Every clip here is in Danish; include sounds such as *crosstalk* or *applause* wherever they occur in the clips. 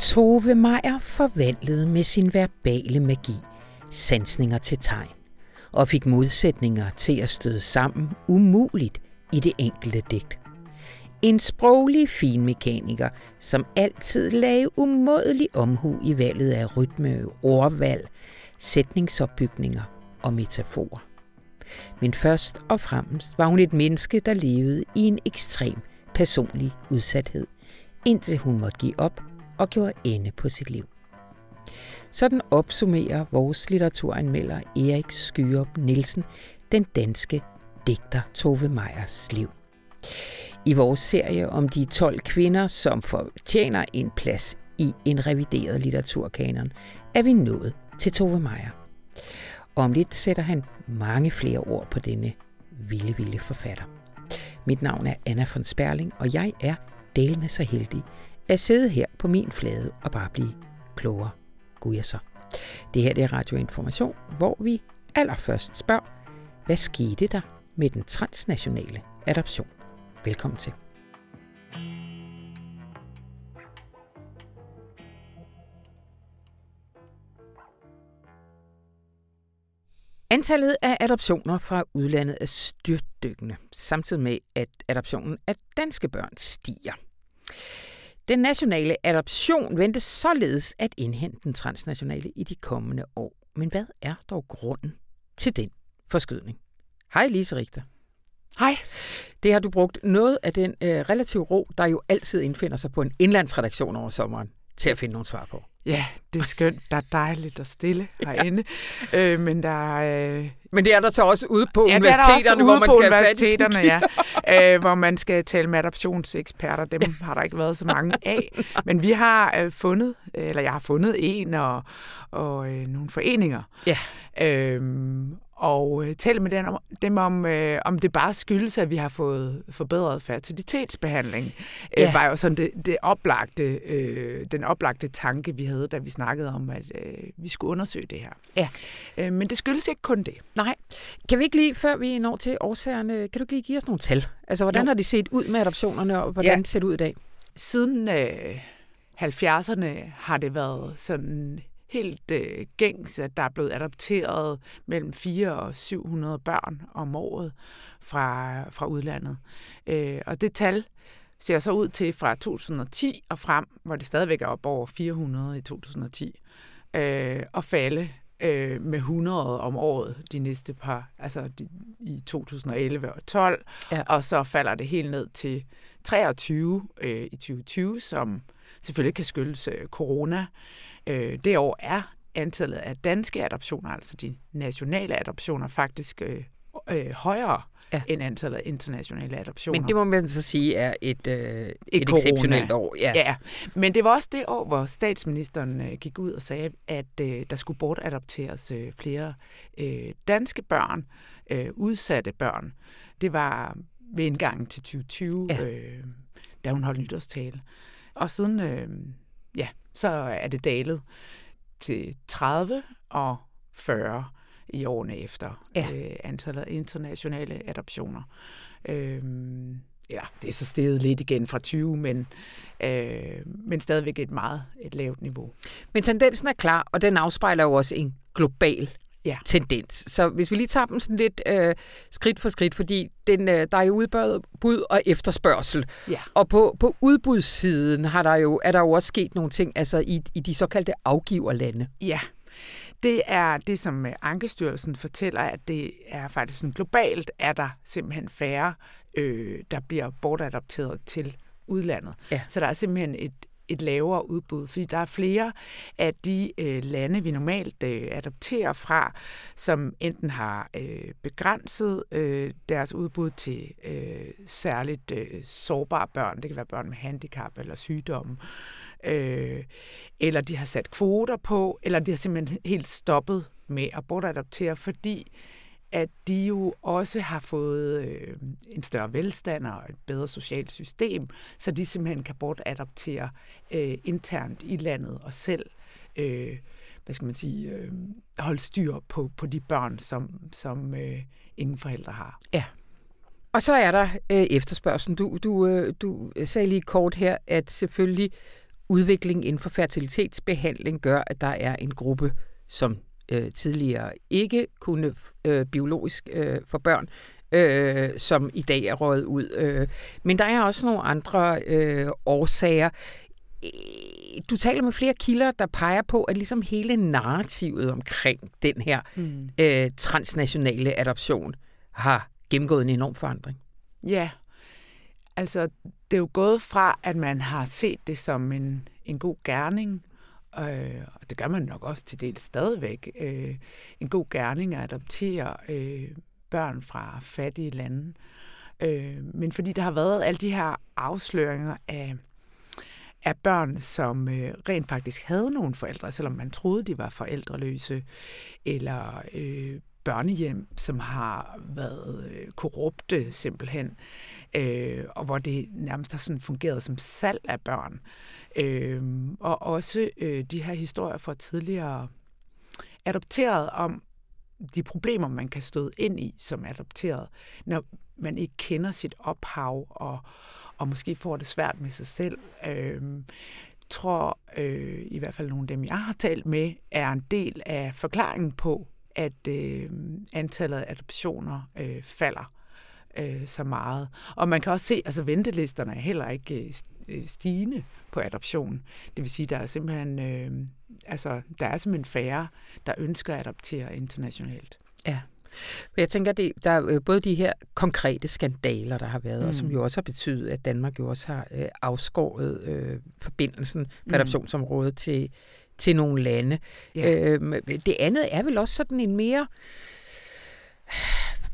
Tove Meier forvandlede med sin verbale magi sansninger til tegn og fik modsætninger til at støde sammen umuligt i det enkelte digt. En sproglig finmekaniker, som altid lagde umådelig omhu i valget af rytme, ordvalg, sætningsopbygninger og metaforer. Men først og fremmest var hun et menneske, der levede i en ekstrem personlig udsathed, indtil hun måtte give op og gjorde ende på sit liv. Sådan opsummerer vores litteraturanmelder Erik Skyrup Nielsen den danske digter Tove Meyers liv. I vores serie om de 12 kvinder, som fortjener en plads i en revideret litteraturkanon, er vi nået til Tove Meyer. Om lidt sætter han mange flere ord på denne vilde, vilde forfatter. Mit navn er Anna von Sperling, og jeg er del med så heldig at sidde her på min flade og bare blive klogere. Gud jeg så. Det her det er Radioinformation, hvor vi allerførst spørger, hvad skete der med den transnationale adoption? Velkommen til. Antallet af adoptioner fra udlandet er styrtdykkende, samtidig med, at adoptionen af danske børn stiger. Den nationale adoption ventes således at indhente den transnationale i de kommende år. Men hvad er dog grunden til den forskydning? Hej Lise Richter. Hej. Det har du brugt noget af den øh, relative ro, der jo altid indfinder sig på en indlandsredaktion over sommeren, til at finde nogle svar på. Ja, det er skønt. Der er dejligt og stille *laughs* herinde. ja. øh, men der øh... Men det er der så også ude på ja, universiteterne, hvor man på skal universiteterne, ja. *laughs* øh, hvor man skal tale med adoptionseksperter. Dem har der ikke været så mange *laughs* af. Men vi har øh, fundet, eller jeg har fundet en og, og øh, nogle foreninger. Ja. Øh, og øh, tale med dem, dem om, øh, om det bare skyldes, at vi har fået forbedret fertilitetsbehandling. Øh, ja. Øh, var jo sådan det, det oplagte, øh, den oplagte tanke, vi havde, da vi snakkede om, at øh, vi skulle undersøge det her. Ja. Øh, men det skyldes ikke kun det. Nej. Kan vi ikke lige, før vi når til årsagerne, kan du ikke lige give os nogle tal? Altså, hvordan jo. har de set ud med adoptionerne, og hvordan ja. ser det ud i dag? Siden øh, 70'erne har det været sådan helt øh, gængs, at der er blevet adopteret mellem 4 og 700 børn om året fra, fra udlandet. Øh, og det tal ser så ud til fra 2010 og frem, hvor det stadigvæk er op over 400 i 2010, øh, og falde øh, med 100 om året de næste par, altså de, i 2011 og 12, ja. og så falder det helt ned til 23 øh, i 2020, som selvfølgelig kan skyldes øh, corona, øh, det år er antallet af danske adoptioner, altså de nationale adoptioner, faktisk øh, øh, højere ja. end antallet af internationale adoptioner. Men det må man så sige er et, øh, et, et exceptionelt år. Ja. ja, men det var også det år, hvor statsministeren øh, gik ud og sagde, at øh, der skulle bortadopteres øh, flere øh, danske børn, øh, udsatte børn. Det var ved indgangen til 2020, ja. øh, da hun holdt nytårstale. Og siden, øh, ja, så er det dalet til 30 og 40 i årene efter ja. øh, antallet af internationale adoptioner. Øhm, ja, det er så steget lidt igen fra 20, men, øh, men stadigvæk et meget et lavt niveau. Men tendensen er klar, og den afspejler jo også en global ja. tendens. Så hvis vi lige tager dem sådan lidt øh, skridt for skridt, fordi den, øh, der er jo udbud og efterspørgsel. Ja. Og på, på udbudssiden har der jo, er der jo også sket nogle ting altså i, i de såkaldte afgiverlande. Ja, det er det, som øh, Ankestyrelsen fortæller, at det er faktisk sådan globalt, er der simpelthen færre, øh, der bliver bortadopteret til udlandet. Ja. Så der er simpelthen et, et lavere udbud, fordi der er flere af de øh, lande, vi normalt øh, adopterer fra, som enten har øh, begrænset øh, deres udbud til øh, særligt øh, sårbare børn, det kan være børn med handicap eller sygdomme, øh, eller de har sat kvoter på, eller de har simpelthen helt stoppet med at bortadoptere, fordi at de jo også har fået øh, en større velstand og et bedre socialt system, så de simpelthen kan bortadoptere øh, internt i landet og selv øh, hvad skal man sige, øh, holde styr på, på de børn, som, som øh, ingen forældre har. Ja. Og så er der øh, efterspørgselen. Du, du, øh, du sagde lige kort her, at selvfølgelig udvikling inden for fertilitetsbehandling gør, at der er en gruppe, som øh, tidligere ikke kunne øh, biologisk øh, få børn, øh, som i dag er røget ud. Øh. Men der er også nogle andre øh, årsager. Du taler med flere kilder, der peger på, at ligesom hele narrativet omkring den her mm. øh, transnationale adoption har gennemgået en enorm forandring. Ja, altså det er jo gået fra, at man har set det som en, en god gerning, øh, og det gør man nok også til del stadigvæk, øh, en god gerning at adoptere øh, børn fra fattige lande. Øh, men fordi der har været alle de her afsløringer af, af børn, som øh, rent faktisk havde nogle forældre, selvom man troede, de var forældreløse, eller øh, børnehjem, som har været øh, korrupte simpelthen, øh, og hvor det nærmest har sådan fungeret som salg af børn. Øh, og også øh, de her historier fra tidligere adopteret om de problemer, man kan støde ind i som adopteret, når man ikke kender sit ophav og, og måske får det svært med sig selv. Øh, tror øh, i hvert fald nogle af dem, jeg har talt med, er en del af forklaringen på, at øh, antallet af adoptioner øh, falder øh, så meget. Og man kan også se, at altså, ventelisterne er heller ikke øh, øh, stigende på adoption. Det vil sige, der er simpelthen, øh, altså, der er simpelthen færre, der ønsker at adoptere internationalt. Ja. Jeg tænker, det, der er øh, både de her konkrete skandaler, der har været, mm. og som mm. jo også har betydet, at Danmark jo også har øh, afskåret øh, forbindelsen på mm. adoptionsområdet til, til nogle lande. Ja. Øh, det andet er vel også sådan en mere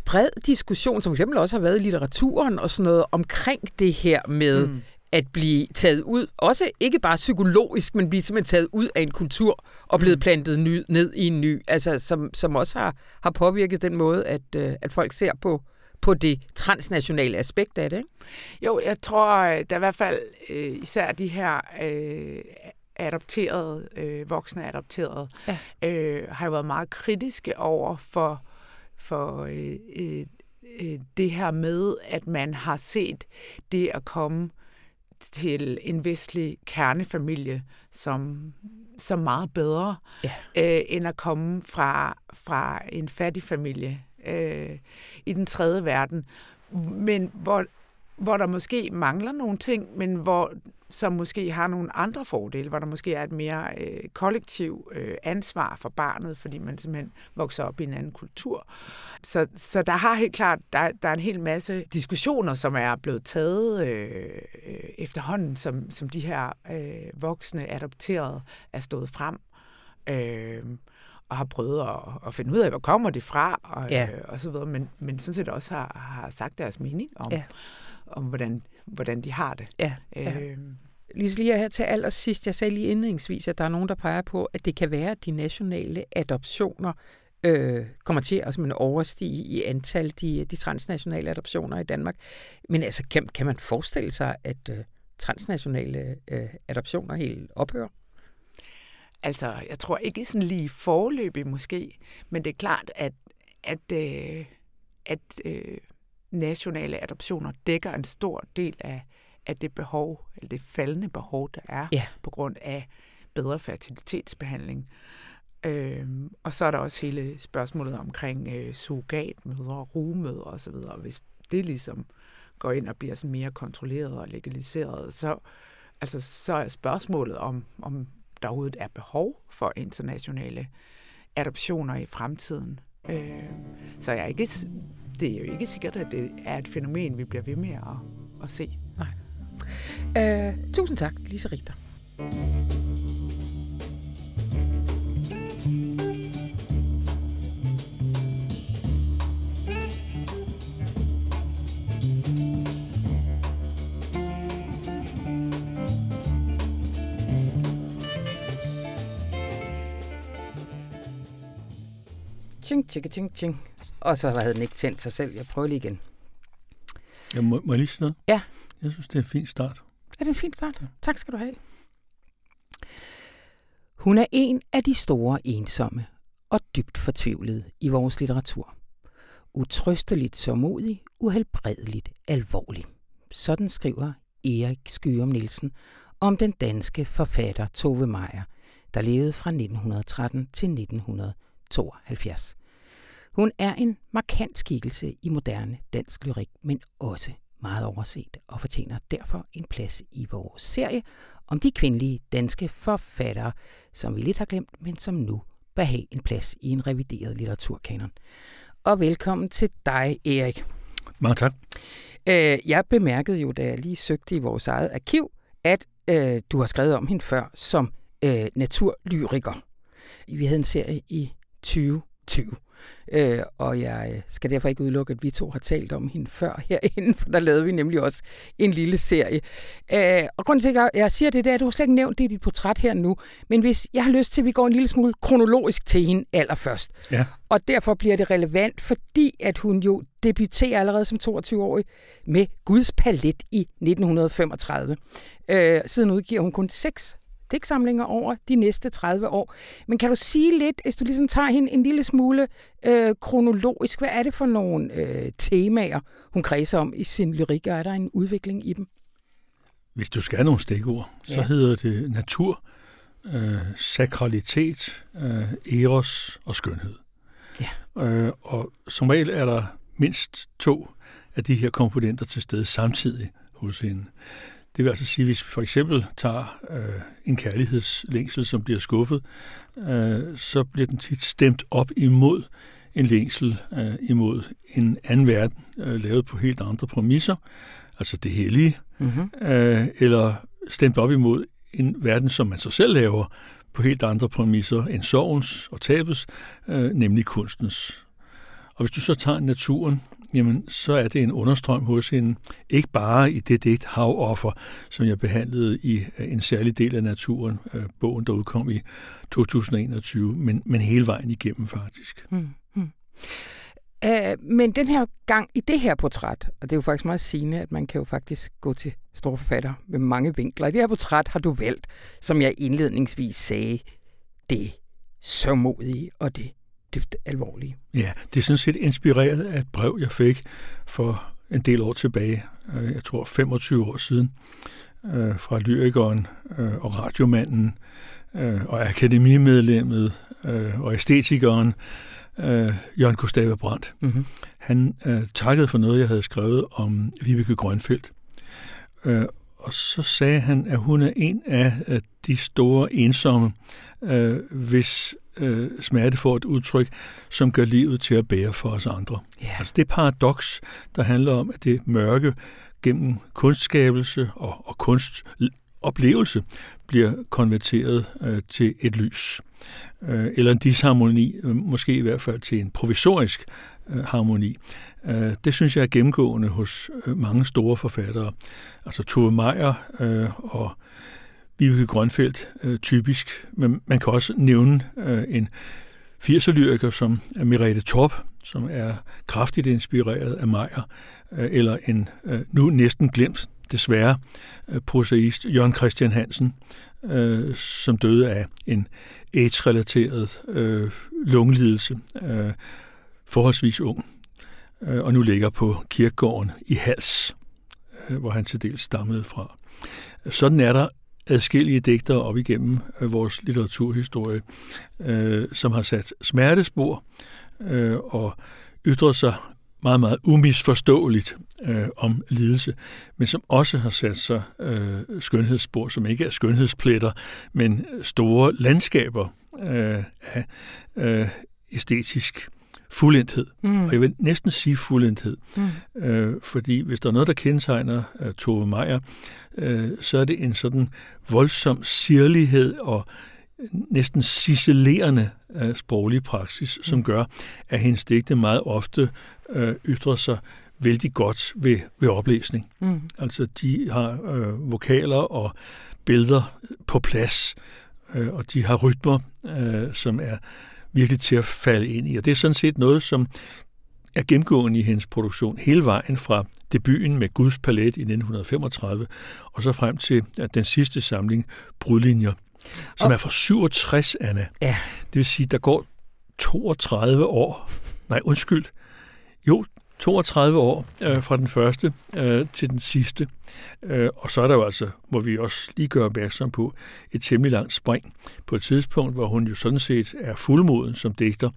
bred diskussion, som eksempel også har været i litteraturen og sådan noget, omkring det her med mm. at blive taget ud, også ikke bare psykologisk, men blive simpelthen taget ud af en kultur og blevet mm. plantet ny, ned i en ny, altså som, som også har, har påvirket den måde, at, øh, at folk ser på, på det transnationale aspekt af det, ikke? Jo, jeg tror, der er i hvert fald øh, især de her øh, adopterede, øh, voksne adopterede, ja. øh, har jo været meget kritiske over for, for øh, øh, øh, det her med, at man har set det at komme til en vestlig kernefamilie som, som meget bedre, ja. øh, end at komme fra, fra en fattig familie øh, i den tredje verden. Men hvor, hvor der måske mangler nogle ting, men hvor som måske har nogle andre fordele, hvor der måske er et mere øh, kollektiv øh, ansvar for barnet, fordi man simpelthen vokser op i en anden kultur. Så, så der har helt klart, der, der er en hel masse diskussioner, som er blevet taget øh, øh efterhånden, som, som de her øh, voksne adopterede er stået frem. Øh, og har prøvet at, at finde ud af, hvor kommer det fra, og, ja. øh, og så videre, men, men sådan set også har, har sagt deres mening om, ja. om hvordan hvordan de har det. Ja, ja. Øh, Lise lige her til allersidst, jeg sagde lige indledningsvis, at der er nogen, der peger på, at det kan være, at de nationale adoptioner øh, kommer til at altså, overstige i antal de, de transnationale adoptioner i Danmark. Men altså, kan, kan man forestille sig, at øh, transnationale øh, adoptioner helt ophører? Altså, jeg tror ikke sådan lige forløbig måske, men det er klart, at, at, øh, at øh, nationale adoptioner dækker en stor del af, af det behov, eller det faldende behov, der er ja. på grund af bedre fertilitetsbehandling. Øhm, og så er der også hele spørgsmålet omkring øh, surrogatmødre, rugemødre osv. Hvis det ligesom går ind og bliver sådan mere kontrolleret og legaliseret, så, altså, så er spørgsmålet om, om der overhovedet er behov for internationale adoptioner i fremtiden. Øh, så jeg er ikke det er jo ikke sikkert, at det er et fænomen, vi bliver ved med at, at se. Nej. Øh, tusind tak, Lise Richter. Tjing, tjing, tjing, tjing. Og så havde den ikke tændt sig selv. Jeg prøver lige igen. Jeg må, må jeg lige sige noget? Ja. Jeg synes, det er en fin start. Er det en fin start? Ja. Tak skal du have. Hun er en af de store ensomme og dybt fortvivlede i vores litteratur. Utrøsteligt sårmodig, uhelbredeligt alvorlig. Sådan skriver Erik Skyrum Nielsen om den danske forfatter Tove Meyer, der levede fra 1913 til 1972. Hun er en markant skikkelse i moderne dansk lyrik, men også meget overset og fortjener derfor en plads i vores serie om de kvindelige danske forfattere, som vi lidt har glemt, men som nu bør have en plads i en revideret litteraturkanon. Og velkommen til dig, Erik. Mange tak. Øh, jeg bemærkede jo, da jeg lige søgte i vores eget arkiv, at øh, du har skrevet om hende før som øh, naturlyriker. Vi havde en serie i 2020. Øh, og jeg skal derfor ikke udelukke, at vi to har talt om hende før herinde, for der lavede vi nemlig også en lille serie. Øh, og grunden til, at jeg siger det, det er, at du har slet ikke nævnt det i dit portræt her nu, men hvis jeg har lyst til, at vi går en lille smule kronologisk til hende allerførst. Ja. Og derfor bliver det relevant, fordi at hun jo debuterer allerede som 22-årig med Guds Palet i 1935. Øh, siden udgiver hun kun seks digtsamlinger over de næste 30 år. Men kan du sige lidt, hvis du ligesom tager hende en lille smule øh, kronologisk, hvad er det for nogle øh, temaer, hun kredser om i sin lyrik, og er der en udvikling i dem? Hvis du skal have nogle stikord, ja. så hedder det natur, øh, sakralitet, øh, eros og skønhed. Ja. Øh, og som regel er der mindst to af de her komponenter til stede samtidig hos hende. Det vil altså sige, hvis vi for eksempel tager øh, en kærlighedslængsel, som bliver skuffet, øh, så bliver den tit stemt op imod en længsel øh, imod en anden verden, øh, lavet på helt andre præmisser, altså det hellige, mm-hmm. øh, eller stemt op imod en verden, som man så selv laver på helt andre præmisser end sovens og tabets, øh, nemlig kunstens. Og hvis du så tager naturen, jamen så er det en understrøm hos hende, ikke bare i det digt Havoffer, som jeg behandlede i øh, en særlig del af naturen, øh, bogen der udkom i 2021, men, men hele vejen igennem faktisk. Mm, mm. Øh, men den her gang i det her portræt, og det er jo faktisk meget sigende, at man kan jo faktisk gå til store forfatter med mange vinkler. I det her portræt har du valgt, som jeg indledningsvis sagde, det sørmodige og det dybt alvorlige. Ja, det er sådan set inspireret af et brev, jeg fik for en del år tilbage, øh, jeg tror 25 år siden, øh, fra lyrikeren øh, og radiomanden og akademimedlemmet og æstetikeren Jørgen Gustave Brandt. Mm-hmm. Han takkede for noget, jeg havde skrevet om Vibeke Grønfeldt. Og så sagde han, at hun er en af de store ensomme, hvis øh, smerte får et udtryk, som gør livet til at bære for os andre. Yeah. Altså det paradoks, der handler om, at det mørke gennem kunstskabelse og, og kunstoplevelse bliver konverteret øh, til et lys. Øh, eller en disharmoni, øh, måske i hvert fald til en provisorisk øh, harmoni. Øh, det synes jeg er gennemgående hos øh, mange store forfattere. Altså Tove Meyer øh, og Vibeke Grønfeldt øh, typisk, men man kan også nævne øh, en 80'er-lyriker som Merete Torp, som er kraftigt inspireret af Meyer, øh, eller en øh, nu næsten glemt, desværre, øh, prosaist Jørgen Christian Hansen, øh, som døde af en AIDS-relateret øh, lungelidelse, øh, forholdsvis ung, øh, og nu ligger på kirkegården i Hals, øh, hvor han til dels stammede fra. Sådan er der adskillige digtere op igennem øh, vores litteraturhistorie, øh, som har sat smertespor øh, og ytret sig meget, meget umisforståeligt øh, om lidelse, men som også har sat sig øh, skønhedsspor, som ikke er skønhedspletter, men store landskaber øh, af øh, æstetisk fuldendthed. Mm. Og jeg vil næsten sige fuldendhed. Mm. Øh, fordi hvis der er noget, der kendetegner uh, Tove Meyer, øh, så er det en sådan voldsom sirlighed og næsten ciselerende uh, sproglig praksis, mm. som gør, at hendes digte meget ofte uh, ytrer sig vældig godt ved, ved oplæsning. Mm. Altså, de har uh, vokaler og billeder på plads, uh, og de har rytmer, uh, som er virkelig til at falde ind i. Og det er sådan set noget, som er gennemgående i hendes produktion hele vejen fra debuten med Guds Palet i 1935 og så frem til at den sidste samling, Brudlinjer, som og... er fra 67, Anna. Ja. Det vil sige, der går 32 år. Nej, undskyld. Jo, 32 år øh, fra den første øh, til den sidste. Øh, og så er der jo altså, må vi også lige gøre opmærksom på, et temmelig langt spring på et tidspunkt, hvor hun jo sådan set er fuldmoden som digter,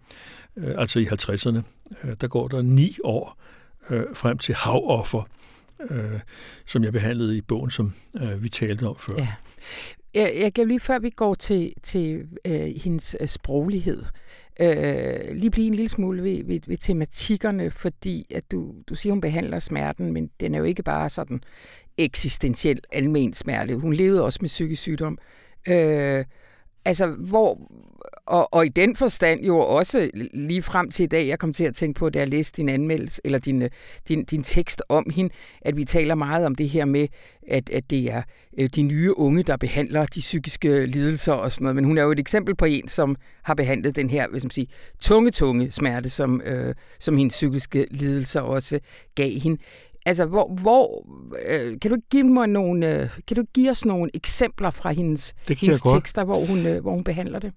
øh, altså i 50'erne. Øh, der går der ni år øh, frem til havoffer, øh, som jeg behandlede i bogen, som øh, vi talte om før. Ja. Jeg, jeg kan lige før vi går til, til øh, hendes øh, sproglighed, øh, lige blive en lille smule ved, ved, ved tematikkerne, fordi at du, du siger, hun behandler smerten, men den er jo ikke bare sådan eksistentiel almen smerte. Hun levede også med psykisk sygdom. Øh, altså, hvor, og, og i den forstand jo også lige frem til i dag, jeg kom til at tænke på, da jeg læste din anmeldelse, eller din, øh, din, din tekst om hende, at vi taler meget om det her med, at, at det er øh, de nye unge, der behandler de psykiske lidelser og sådan noget. Men hun er jo et eksempel på en, som har behandlet den her, hvis man siger, tunge, tunge smerte, som, øh, som hendes psykiske lidelser også gav hende. Altså, hvor, hvor øh, kan du give mig nogle, øh, kan du give os nogle eksempler fra hendes, hendes tekster, hvor hun, øh, hvor hun behandler det?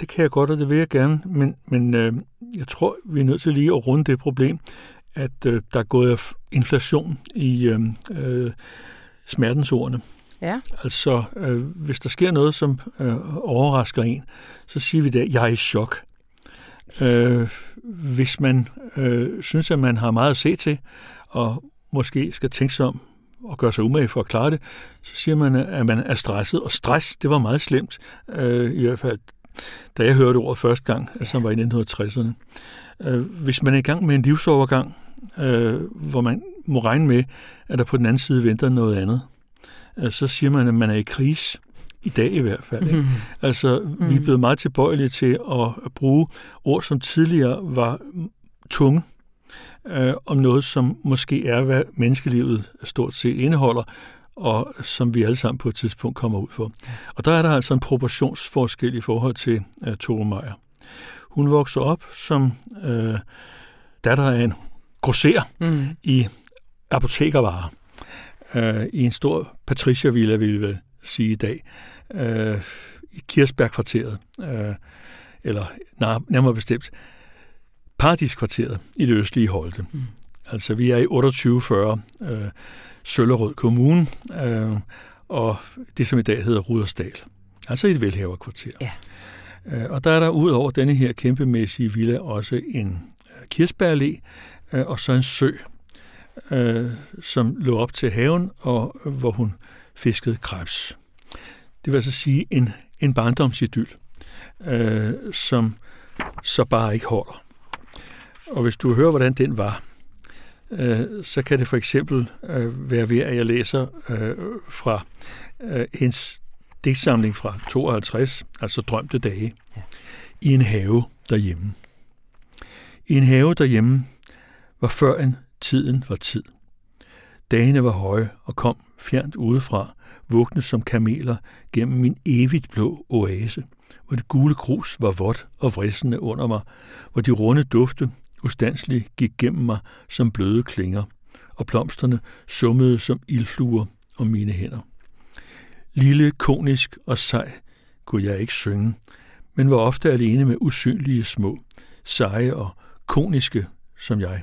Det kan jeg godt, og det vil jeg gerne, men, men øh, jeg tror, vi er nødt til lige at runde det problem, at øh, der er gået inflation i øh, øh, smertensordene. Ja. Altså, øh, hvis der sker noget, som øh, overrasker en, så siger vi det, jeg er i chok. Øh, hvis man øh, synes, at man har meget at se til, og måske skal tænke sig om og gøre sig umage for at klare det, så siger man, at man er stresset. Og stress, det var meget slemt, øh, i hvert fald da jeg hørte ordet første gang, altså var i 1960'erne. Øh, hvis man er i gang med en livsovergang, øh, hvor man må regne med, at der på den anden side venter noget andet, øh, så siger man, at man er i krise. I dag i hvert fald. Ikke? Mm. Altså, mm. vi er blevet meget tilbøjelige til at bruge ord, som tidligere var tunge, øh, om noget, som måske er, hvad menneskelivet stort set indeholder, og som vi alle sammen på et tidspunkt kommer ud for. Og der er der altså en proportionsforskel i forhold til uh, Tove Meyer. Hun vokser op som uh, datter af en grosser mm. i apotekervarer uh, i en stor patriciervilla, vil vi sige i dag, uh, i Kirsbergkvarteret, uh, eller nærmere bestemt Paradiskvarteret i det østlige Holte. Mm. Altså vi er i 2840 uh, Søllerød Kommune, øh, og det som i dag hedder Rudersdal. Altså et velhaverkvarter. Ja. Øh, og der er der ud over denne her kæmpemæssige villa også en øh, kirsebærallé, øh, og så en sø, øh, som lå op til haven, og øh, hvor hun fiskede krebs. Det vil altså sige en, en barndomsidyl, øh, som så bare ikke holder. Og hvis du hører, hvordan den var, øh, så kan det for eksempel øh, være ved, at jeg læser øh, fra øh, hendes digtsamling fra 52, altså Drømte dage, ja. i en have derhjemme. I en have derhjemme var før en tiden var tid. Dagene var høje og kom fjernt udefra, vugne som kameler gennem min evigt blå oase, hvor det gule grus var vådt og vrissende under mig, hvor de runde dufte ustandsligt gik gennem mig som bløde klinger, og blomsterne summede som ildfluer om mine hænder. Lille, konisk og sej kunne jeg ikke synge, men var ofte alene med usynlige små, seje og koniske som jeg.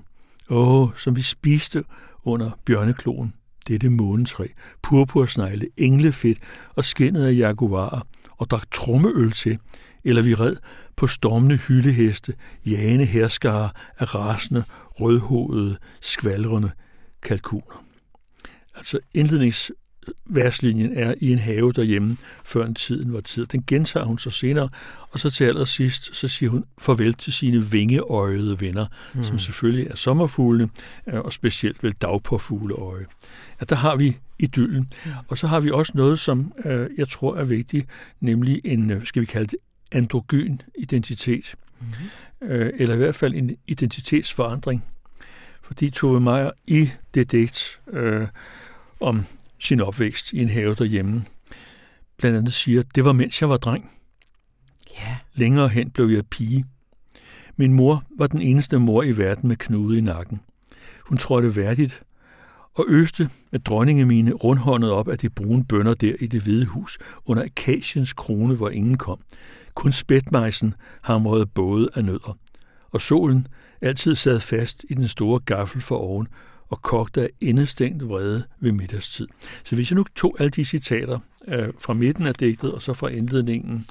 Åh, som vi spiste under bjørnekloen, dette månetræ, purpursnegle, englefedt og skinnet af jaguarer, og drak trummeøl til, eller vi red på stormende hyldeheste, jagende herskare af rasende, rødhovede, skvalrende kalkuner. Altså indledningsverslinjen er i en have derhjemme, før en tiden var tid. Den gentager hun så senere, og så til allersidst, så siger hun farvel til sine vingeøjede venner, mm. som selvfølgelig er sommerfuglene, øh, og specielt vel dagpåfugleøje. Ja, der har vi idyllen. Mm. Og så har vi også noget, som øh, jeg tror er vigtigt, nemlig en, øh, skal vi kalde det, androgyn identitet, mm-hmm. øh, eller i hvert fald en identitetsforandring. Fordi Tove Meyer i det digt øh, om sin opvækst i en have derhjemme, blandt andet siger, det var mens jeg var dreng. Ja. Længere hen blev jeg pige. Min mor var den eneste mor i verden med knude i nakken. Hun trådte værdigt og øste med dronninge mine rundhåndet op af de brune bønder der i det hvide hus under akaciens krone, hvor ingen kom. Kun spætmejsen hamrede både af nødder. og solen altid sad fast i den store gaffel for oven og kogte af indestængt vrede ved middagstid. Så hvis jeg nu tog alle de citater øh, fra midten af digtet og så fra indledningen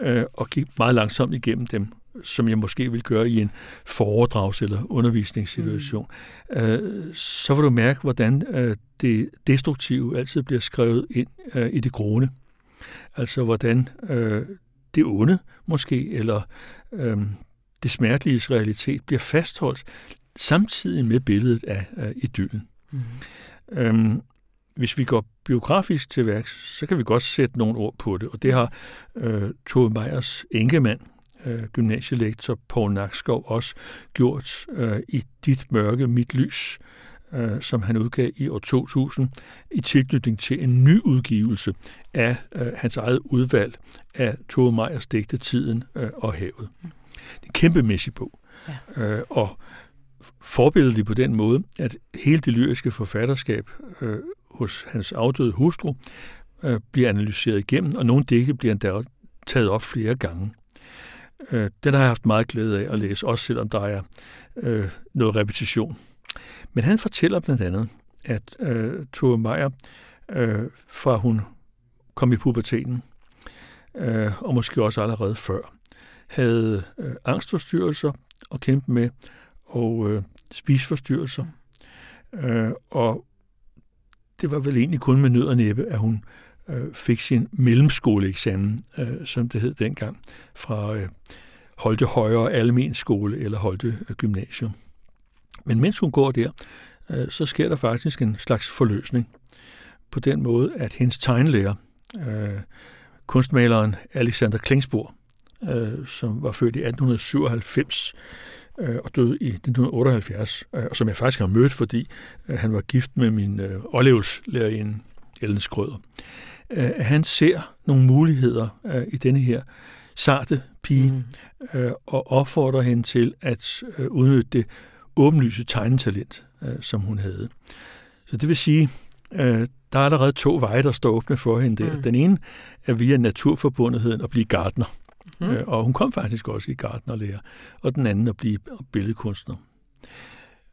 øh, og gik meget langsomt igennem dem, som jeg måske vil gøre i en foredrags- eller undervisningssituation, mm. øh, så vil du mærke, hvordan øh, det destruktive altid bliver skrevet ind øh, i det grune. Altså hvordan øh, det onde måske, eller øh, det smertelige realitet bliver fastholdt samtidig med billedet af, af idyllen. Mm. Øhm, hvis vi går biografisk til værks, så kan vi godt sætte nogle ord på det, og det har øh, Tove Meyers enkemand, øh, gymnasielektor Paul Nakskov, også gjort øh, i Dit mørke, mit lys, øh, som han udgav i år 2000, i tilknytning til en ny udgivelse af øh, hans eget udvalg af Tove Meyers digte Tiden øh, og havet. Det er en kæmpemæssig bog. Ja. Øh, og forbilledelig på den måde, at hele det lyriske forfatterskab øh, hos hans afdøde hustru øh, bliver analyseret igennem, og nogle digte bliver endda taget op flere gange. Øh, den har jeg haft meget glæde af at læse, også selvom der er øh, noget repetition. Men han fortæller blandt andet, at øh, Tove Meyer, øh, fra hun kom i puberteten, øh, og måske også allerede før, havde øh, angstforstyrrelser og kæmpe med, og øh, spiseforstyrrelser. Øh, og det var vel egentlig kun med nød og næppe, at hun øh, fik sin mellemskoleeksamen, øh, som det hed dengang, fra øh, Holte Højere Almen Skole eller Holte øh, Gymnasium. Men mens hun går der, øh, så sker der faktisk en slags forløsning. På den måde, at hendes tegnlærer, øh, kunstmaleren Alexander Klingsborg, øh, som var født i 1897, øh, og døde i 1978, øh, som jeg faktisk har mødt, fordi øh, han var gift med min øh, overlevelseslærerinde, Ellen Skrøder. Øh, han ser nogle muligheder øh, i denne her sarte pige, mm. øh, og opfordrer hende til at øh, udnytte det åbenlyse tegnetalent, øh, som hun havde. Så det vil sige, øh, der er allerede to veje, der står åbne for hende der. Mm. Den ene er via naturforbundetheden at blive gardner. Mm. Øh, og hun kom faktisk også i gardnerlærer. Og den anden at blive billedkunstner.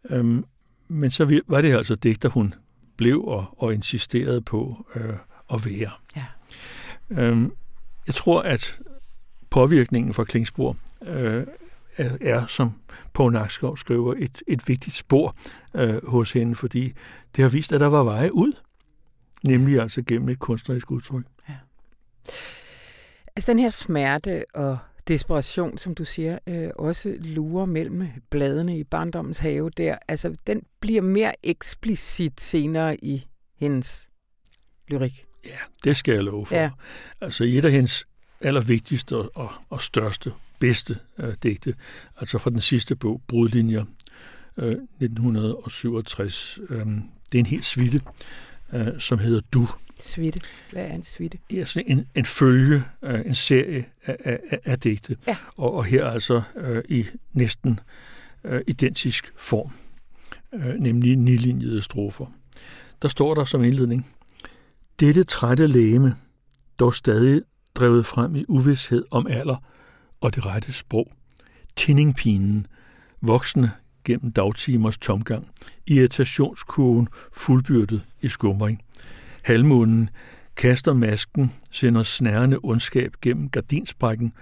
Øhm, men så var det altså digter, hun blev og, og insisterede på øh, at være. Ja. Øhm, jeg tror, at påvirkningen fra Klingsborg øh, er, er, som Poul Nakskov skriver, et, et vigtigt spor øh, hos hende, fordi det har vist, at der var veje ud, nemlig altså gennem et kunstnerisk udtryk. Ja. Altså den her smerte og desperation, som du siger, øh, også lurer mellem bladene i barndommens have der, altså den bliver mere eksplicit senere i hendes lyrik. Ja, det skal jeg love for. Ja. Altså et af hendes allervigtigste og, og største, bedste øh, digte, altså fra den sidste bog, Brudlinjer, øh, 1967. Øh, det er en helt svitte, øh, som hedder Du. Svitte. Hvad er en svitte? Ja, sådan en, en følge, øh, en serie af, af, af digte. Ja. Og, og her altså øh, i næsten øh, identisk form, øh, nemlig nilinjede strofer. Der står der som indledning, dette trætte læme, dog stadig drevet frem i uvidshed om alder og det rette sprog. Tindingpinen, voksne gennem dagtimers tomgang, irritationskurven fuldbyrdet i skumring. Halvmånen kaster masken, sender snærende ondskab gennem gardinsprækken,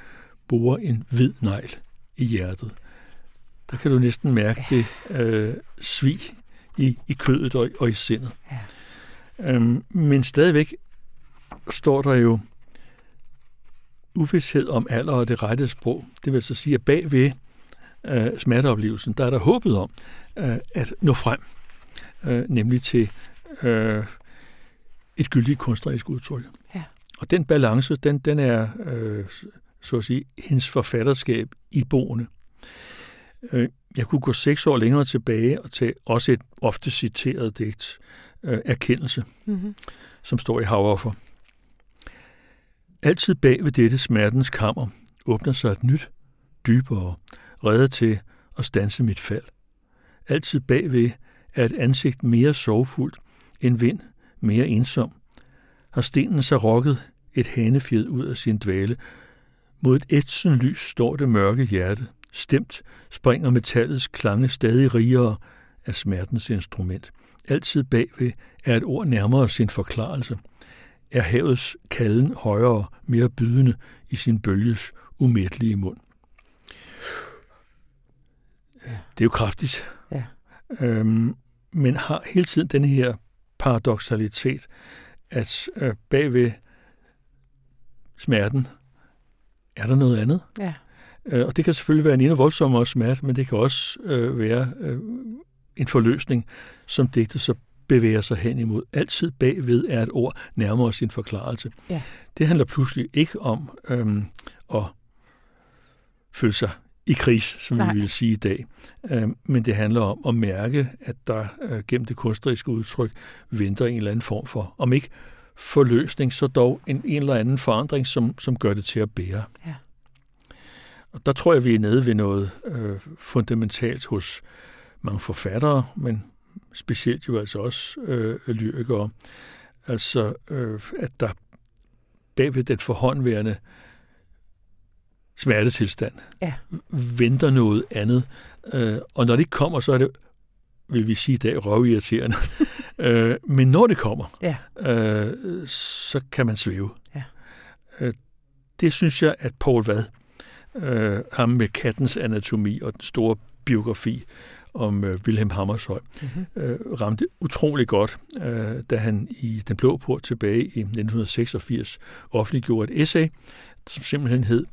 borer en hvid negl i hjertet. Der kan du næsten mærke det øh, svig i, i kødet og, og i sindet. Ja. Øhm, men stadigvæk står der jo uvidshed om alder og det rette sprog. Det vil så sige, at bagved øh, smerteoplevelsen, der er der håbet om øh, at nå frem, øh, nemlig til øh, et gyldigt kunstnerisk udtryk. Ja. Og den balance, den, den er, øh, så at sige, hendes forfatterskab i boende. Øh, jeg kunne gå seks år længere tilbage og tage også et ofte citeret digt, øh, Erkendelse, mm-hmm. som står i Havoffer. Altid bag ved dette smertens kammer åbner sig et nyt, dybere, reddet til at stanse mit fald. Altid bagved er et ansigt mere sorgfuldt, en vind mere ensom. Har stenen så rokket et hanefjed ud af sin dvale. Mod et ætsende lys står det mørke hjerte, stemt springer metallets klange stadig rigere af smertens instrument. Altid bagved er et ord nærmere sin forklarelse. Er havets kalden højere, mere bydende i sin bølges umættelige mund. Det er jo kraftigt. Ja. Øhm, men har hele tiden den her paradoxalitet, at øh, bagved smerten er der noget andet. Ja. Øh, og det kan selvfølgelig være en endnu voldsommere smerte, men det kan også øh, være øh, en forløsning, som digtet så bevæger sig hen imod. Altid bagved er et ord nærmere sin forklarelse. Ja. Det handler pludselig ikke om øh, at føle sig i kris, som Nej. vi vil sige i dag. Øh, men det handler om at mærke, at der øh, gennem det kunstneriske udtryk venter en eller anden form for, om ikke forløsning, så dog en, en eller anden forandring, som, som gør det til at bære. Ja. Og der tror jeg, vi er nede ved noget øh, fundamentalt hos mange forfattere, men specielt jo altså også øh, lyrikere. Altså, øh, at der bagved den forhåndværende smertetilstand ja. venter noget andet. Øh, og når det kommer, så er det, vil vi sige i dag, røvirriterende. *laughs* øh, men når det kommer, ja. øh, så kan man svæve. Ja. Øh, det synes jeg, at Paul Vad, øh, ham med kattens anatomi og den store biografi om øh, Wilhelm Hammershøi, mm-hmm. øh, ramte utrolig godt, øh, da han i Den Blå Port tilbage i 1986 offentliggjorde et essay, som simpelthen hed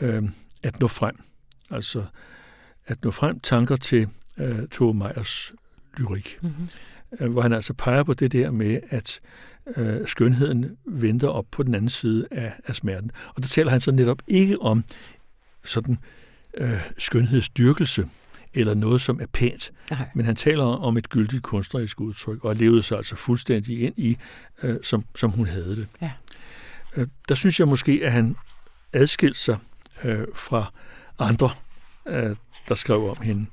øh, At nå frem. Altså at nå frem tanker til øh, Tove Meyers lyrik. Mm-hmm. Øh, hvor han altså peger på det der med, at øh, skønheden venter op på den anden side af, af smerten. Og der taler han så netop ikke om sådan øh, skønhedsdyrkelse, eller noget, som er pænt. Nej. Men han taler om et gyldigt kunstnerisk udtryk, og levede sig altså fuldstændig ind i, øh, som, som hun havde det. Ja. Øh, der synes jeg måske, at han adskilte sig øh, fra andre, øh, der skrev om hende.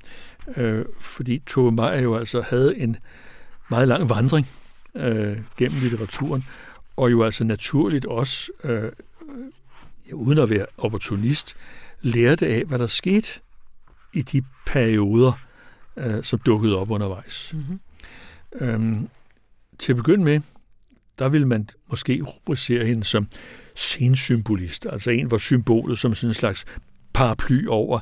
Øh, fordi Tove Meyer jo altså havde en meget lang vandring øh, gennem litteraturen, og jo altså naturligt også, øh, uden at være opportunist, lærte af, hvad der skete i de perioder, øh, som dukkede op undervejs. Mm-hmm. Øhm, til at begynde med, der vil man måske rubricere hende som scensymbolist, altså en, hvor symbolet som sådan en slags paraply over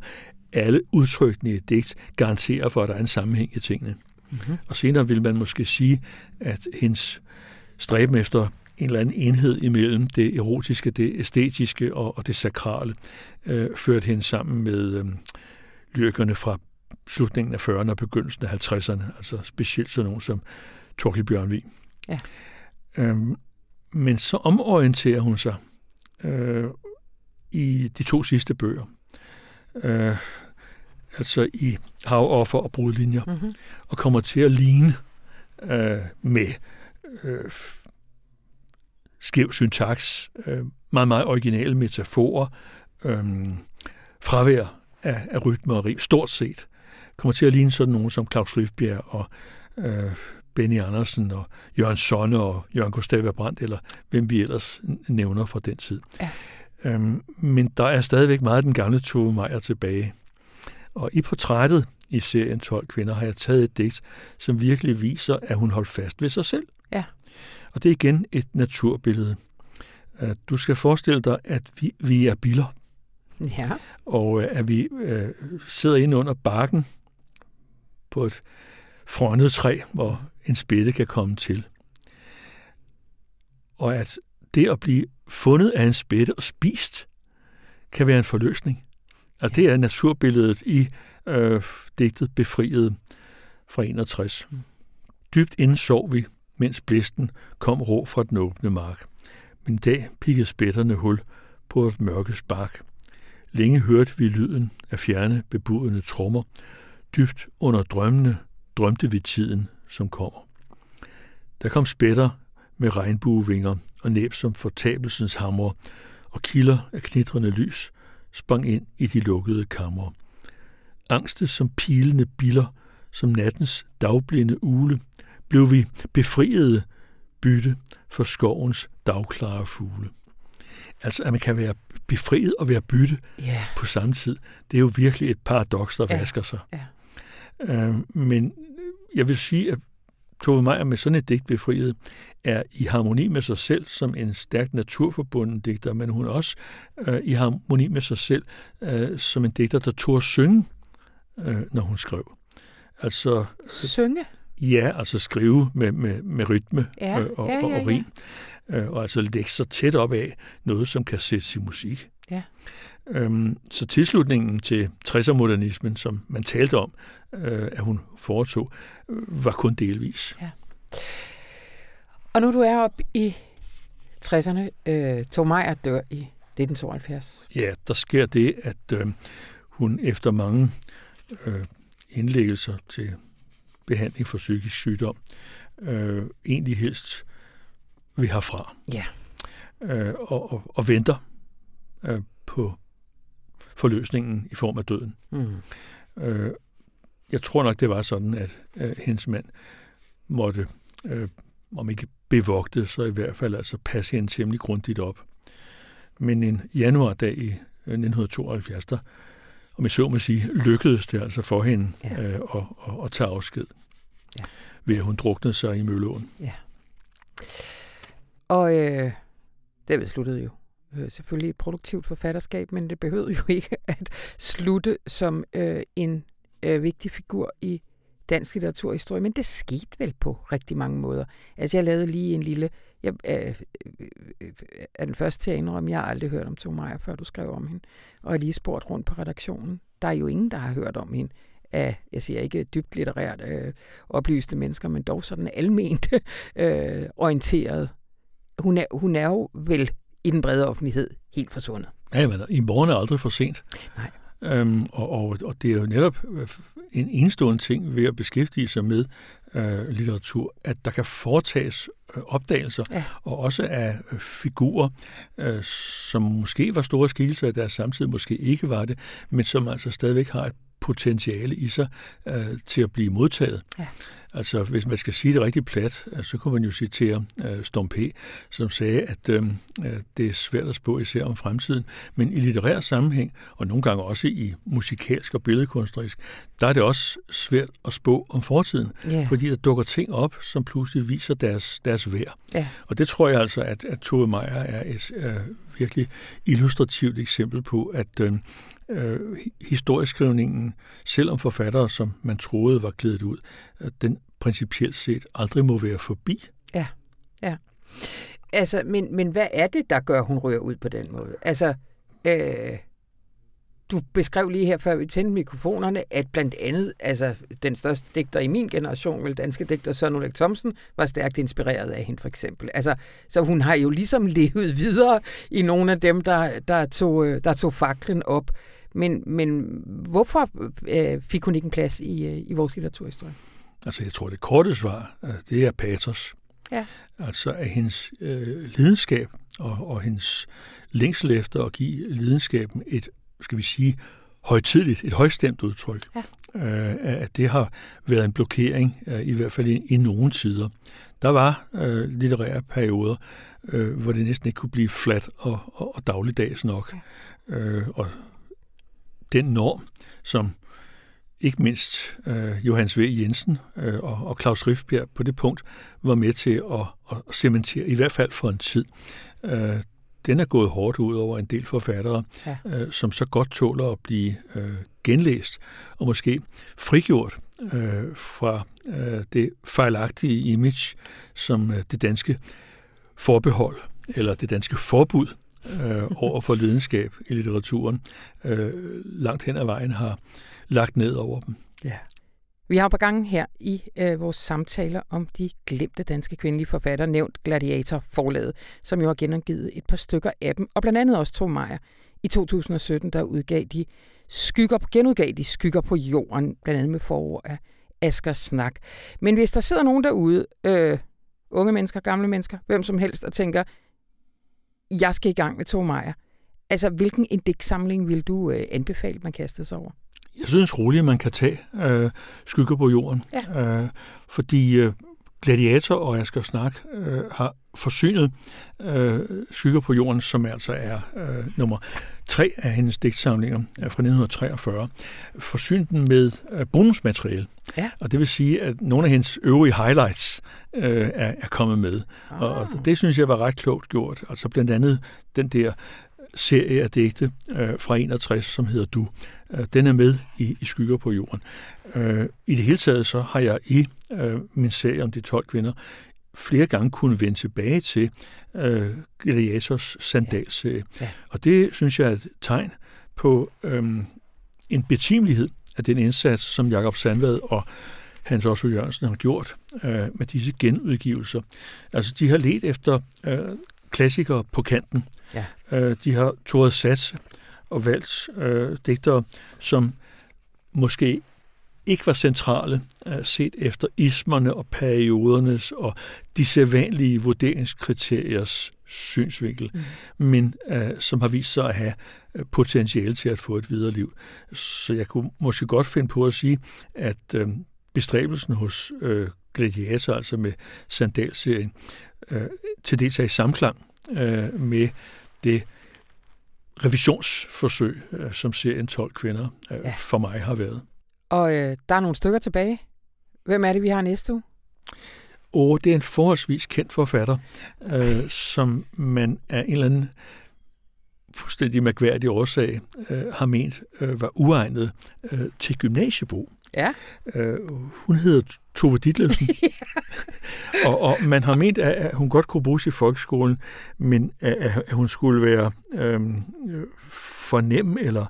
alle udtrykkene i et digt garanterer for, at der er en sammenhæng i tingene. Mm-hmm. Og senere vil man måske sige, at hendes stræben efter en eller anden enhed imellem det erotiske, det æstetiske og, og det sakrale, øh, førte hende sammen med øh, lyrikerne fra slutningen af 40'erne og begyndelsen af 50'erne, altså specielt sådan nogen som Torkel Bjørnvig. Ja. Øhm, men så omorienterer hun sig øh, i de to sidste bøger. Øh, altså i Havoffer og Brudlinjer, mm-hmm. og kommer til at ligne øh, med øh, skæv syntaks, øh, meget, meget originale metaforer, øh, fravær af, af rytme og rim, stort set, kommer til at ligne sådan nogen som Claus Løfbjerg og øh, Benny Andersen og Jørgen Sonne og Jørgen Gustav Brandt, eller hvem vi ellers nævner fra den tid. Ja. Øhm, men der er stadigvæk meget den gamle Tove Meyer tilbage. Og i portrættet i serien 12 kvinder har jeg taget et digt, som virkelig viser, at hun holdt fast ved sig selv. Ja. Og det er igen et naturbillede. Du skal forestille dig, at vi, vi er biller. Ja. Og øh, at vi øh, sidder inde under bakken på et frønnet træ, hvor en spætte kan komme til. Og at det at blive fundet af en spætte og spist, kan være en forløsning. Altså det er naturbilledet i øh, digtet Befriet fra 61. Dybt inden sov vi, mens blæsten kom rå fra den åbne mark. Men i dag pikkede spætterne hul på et mørkes bark. Længe hørte vi lyden af fjerne bebudende trommer. Dybt under drømmene drømte vi tiden, som kommer. Der kom spætter med regnbuevinger og næb som fortabelsens hammer, og kilder af knitrende lys sprang ind i de lukkede kammer. Angste som pilende biller, som nattens dagblinde ule, blev vi befriede bytte for skovens dagklare fugle. Altså, at man kan være befriet og være bytte Ja. på samme tid. Det er jo virkelig et paradoks, der Ja. vasker sig. Ja. Øh, men jeg vil sige, at Tove Meyer med sådan et digt befriet er i harmoni med sig selv som en stærkt naturforbunden digter, men hun er også øh, i harmoni med sig selv øh, som en digter, der tog at synge, øh, når hun skrev. Altså, Synge. ja, altså skrive med, med, med rytme Ja, øh, og, ja, og, ja, og rim. Øh, og altså lægge sig tæt op af noget, som kan sættes i musik. Ja. Øhm, så tilslutningen til 60'er-modernismen, som man talte om, øh, at hun foretog, øh, var kun delvis. Og nu du er oppe i 60'erne, øh, Tove Meyer dør i 1972. Ja, der sker det, at øh, hun efter mange øh, indlæggelser til behandling for psykisk sygdom, øh, egentlig helst vil herfra. Ja. øh, og, og, og venter øh, på forløsningen i form af døden. Mm. Øh, jeg tror nok, det var sådan, at øh, hendes mand måtte, øh, om ikke bevogte, så i hvert fald altså passe hende temmelig grundigt op. Men en januardag i øh, 1972, der, om jeg så må sige, lykkedes det altså for hende Ja. øh, at, at, at tage afsked. Ja. Ved at hun druknede sig i Mølleåen. Og øh, det sluttede jo øh, selvfølgelig et produktivt forfatterskab, men det behøvede jo *laughs* ikke at slutte som øh, en øh, vigtig figur i dansk litteraturhistorie, men det skete vel på rigtig mange måder. Altså jeg lavede lige en lille, jeg øh, øh, øh er den første til at indrømme, jeg har aldrig hørt om Tomaja, før du skrev om hende, og jeg lige spurgt rundt på redaktionen. Der er jo ingen, der har hørt om hende af, jeg siger ikke dybt litterært øh, oplyste mennesker, men dog sådan alment *laughs* øh, orienteret. Hun er, hun er jo vel i den brede offentlighed helt forsvundet. Ja, men i morgen er aldrig for sent. Nej. Øhm, og, og, og det er jo netop øh, en enestående ting ved at beskæftige sig med øh, litteratur, at der kan foretages øh, opdagelser, Ja. og også af øh, figurer, øh, som måske var store skikkelser i deres samtid, måske ikke var det, men som altså stadigvæk har et potentiale i sig øh, til at blive modtaget. Ja. Altså, hvis man skal sige det rigtig plat, øh, så kunne man jo citere øh, Storm P., som sagde, at øh, øh, det er svært at spå især om fremtiden, men i litterær sammenhæng, og nogle gange også i musikalsk og billedkunstnerisk, der er det også svært at spå om fortiden, Ja. fordi der dukker ting op, som pludselig viser deres, deres værd. Ja. Og det tror jeg altså, at, at Tove Meyer er et øh, virkelig illustrativt eksempel på, at øh, øh, historieskrivningen, selvom forfattere, som man troede var glædet ud, den principielt set aldrig må være forbi. Ja, ja. Altså, men, men hvad er det, der gør, hun rører ud på den måde? Altså, øh, du beskrev lige her, før vi tændte mikrofonerne, at blandt andet, altså den største digter i min generation, vel danske digter Søren Ulrik Thomsen, var stærkt inspireret af hende for eksempel. Altså, så hun har jo ligesom levet videre i nogle af dem, der, der, tog, øh, der tog faklen op. Men, men hvorfor øh, fik hun ikke en plads i, øh, i vores litteraturhistorie? Altså, jeg tror, det korte svar, øh, det er patos. Ja. Altså, at hendes øh, lidenskab og, og hendes længsel efter at give lidenskaben et, skal vi sige, højtidligt, et højstemt udtryk. Ja. Øh, at det har været en blokering, øh, i hvert fald i, i nogle tider. Der var øh, litterære perioder, øh, hvor det næsten ikke kunne blive flat og, og, og dagligdags nok. Øh, og den norm, som ikke mindst øh, Johannes V. Jensen øh, og, og Claus Riffbjerg på det punkt var med til at, at cementere, i hvert fald for en tid. Øh, den er gået hårdt ud over en del forfattere, Ja. øh, som så godt tåler at blive øh, genlæst og måske frigjort øh, fra øh, det fejlagtige image, som øh, det danske forbehold eller det danske forbud øh, over for lidenskab i litteraturen øh, langt hen ad vejen har lagt ned over dem. Ja. Vi har på gangen her i øh, vores samtaler om de glemte danske kvindelige forfattere nævnt Gladiator forlaget, som jo har genangivet et par stykker af dem, og blandt andet også Tom Meyer. I 2017 der udgav de skygger, genudgav de skygger på jorden, blandt andet med forord af Asger Snak. Men hvis der sidder nogen derude, øh, unge mennesker, gamle mennesker, hvem som helst, og tænker, jeg skal i gang med Tove Meyer, altså hvilken indekssamling vil du øh, anbefale, man kaster sig over? Jeg synes roligt, man kan tage øh, skygger på jorden, Ja. øh, fordi øh, Gladiator og Asger Snak øh, har forsynet øh, Skygger på jorden, som altså er øh, nummer tre af hendes digtsamlinger fra 1943, forsynet den med øh, bonusmateriale. Ja. Og det vil sige, at nogle af hendes øvrige highlights øh, er, er kommet med. Ah. Og, og det synes jeg var ret klogt gjort. Altså blandt andet den der serie af digte øh, fra 61, som hedder Du. Øh, den er med i, i Skygger på jorden. Øh, I det hele taget så har jeg i øh, min serie om de 12 kvinder flere gange kunne vende tilbage til øh, Gladiators sandalserie. Ja. Ja. Og det synes jeg er et tegn på øh, en betimelighed af den indsats, som Jakob Sandvad og Hans Otto Jørgensen har gjort øh, med disse genudgivelser. Altså, de har let efter øh, klassikere på kanten. Ja. Øh, de har tåret sats og valgt øh, digtere, som måske ikke var centrale uh, set efter ismerne og periodernes og de sædvanlige vurderingskriteriers synsvinkel, mm. men uh, som har vist sig at have potentiale til at få et videre liv. Så jeg kunne måske godt finde på at sige, at uh, bestræbelsen hos uh, Gladiator, altså med Sandalserien, uh, til dels er i samklang uh, med det revisionsforsøg, uh, som serien 12 kvinder uh, ja. for mig har været. Og øh, der er nogle stykker tilbage. Hvem er det, vi har næste uge? Og det er en forholdsvis kendt forfatter, øh, som man af en eller anden fuldstændig mærkværdig årsag øh, har ment øh, var uegnet øh, til gymnasiebrug. Ja. Øh, hun hedder Tove Ditlevsen. *laughs* og, og man har ment, at hun godt kunne bruges i folkeskolen, men at, at hun skulle være øh, for nem eller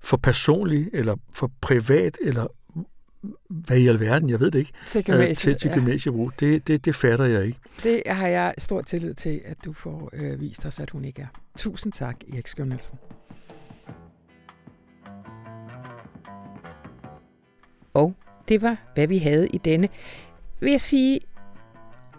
for personlig, eller for privat, eller hvad i alverden, jeg ved det ikke, til, gymnasie, til, til gymnasiebrug. Ja. Det, det, det fatter jeg ikke. Det har jeg stor tillid til, at du får øh, vist os, at hun ikke er. Tusind tak, Erik Skjørnelsen. Og det var, hvad vi havde i denne, vil jeg sige,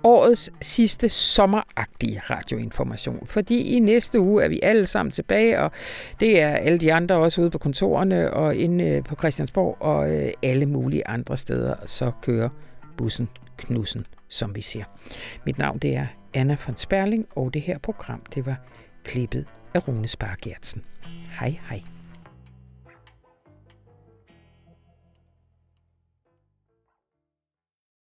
årets sidste sommeragtige radioinformation. Fordi i næste uge er vi alle sammen tilbage, og det er alle de andre også ude på kontorerne og inde øh, på Christiansborg og øh, alle mulige andre steder. Så kører bussen knussen, som vi ser. Mit navn det er Anna von Sperling, og det her program det var klippet af Rune Spargertsen. Hej hej.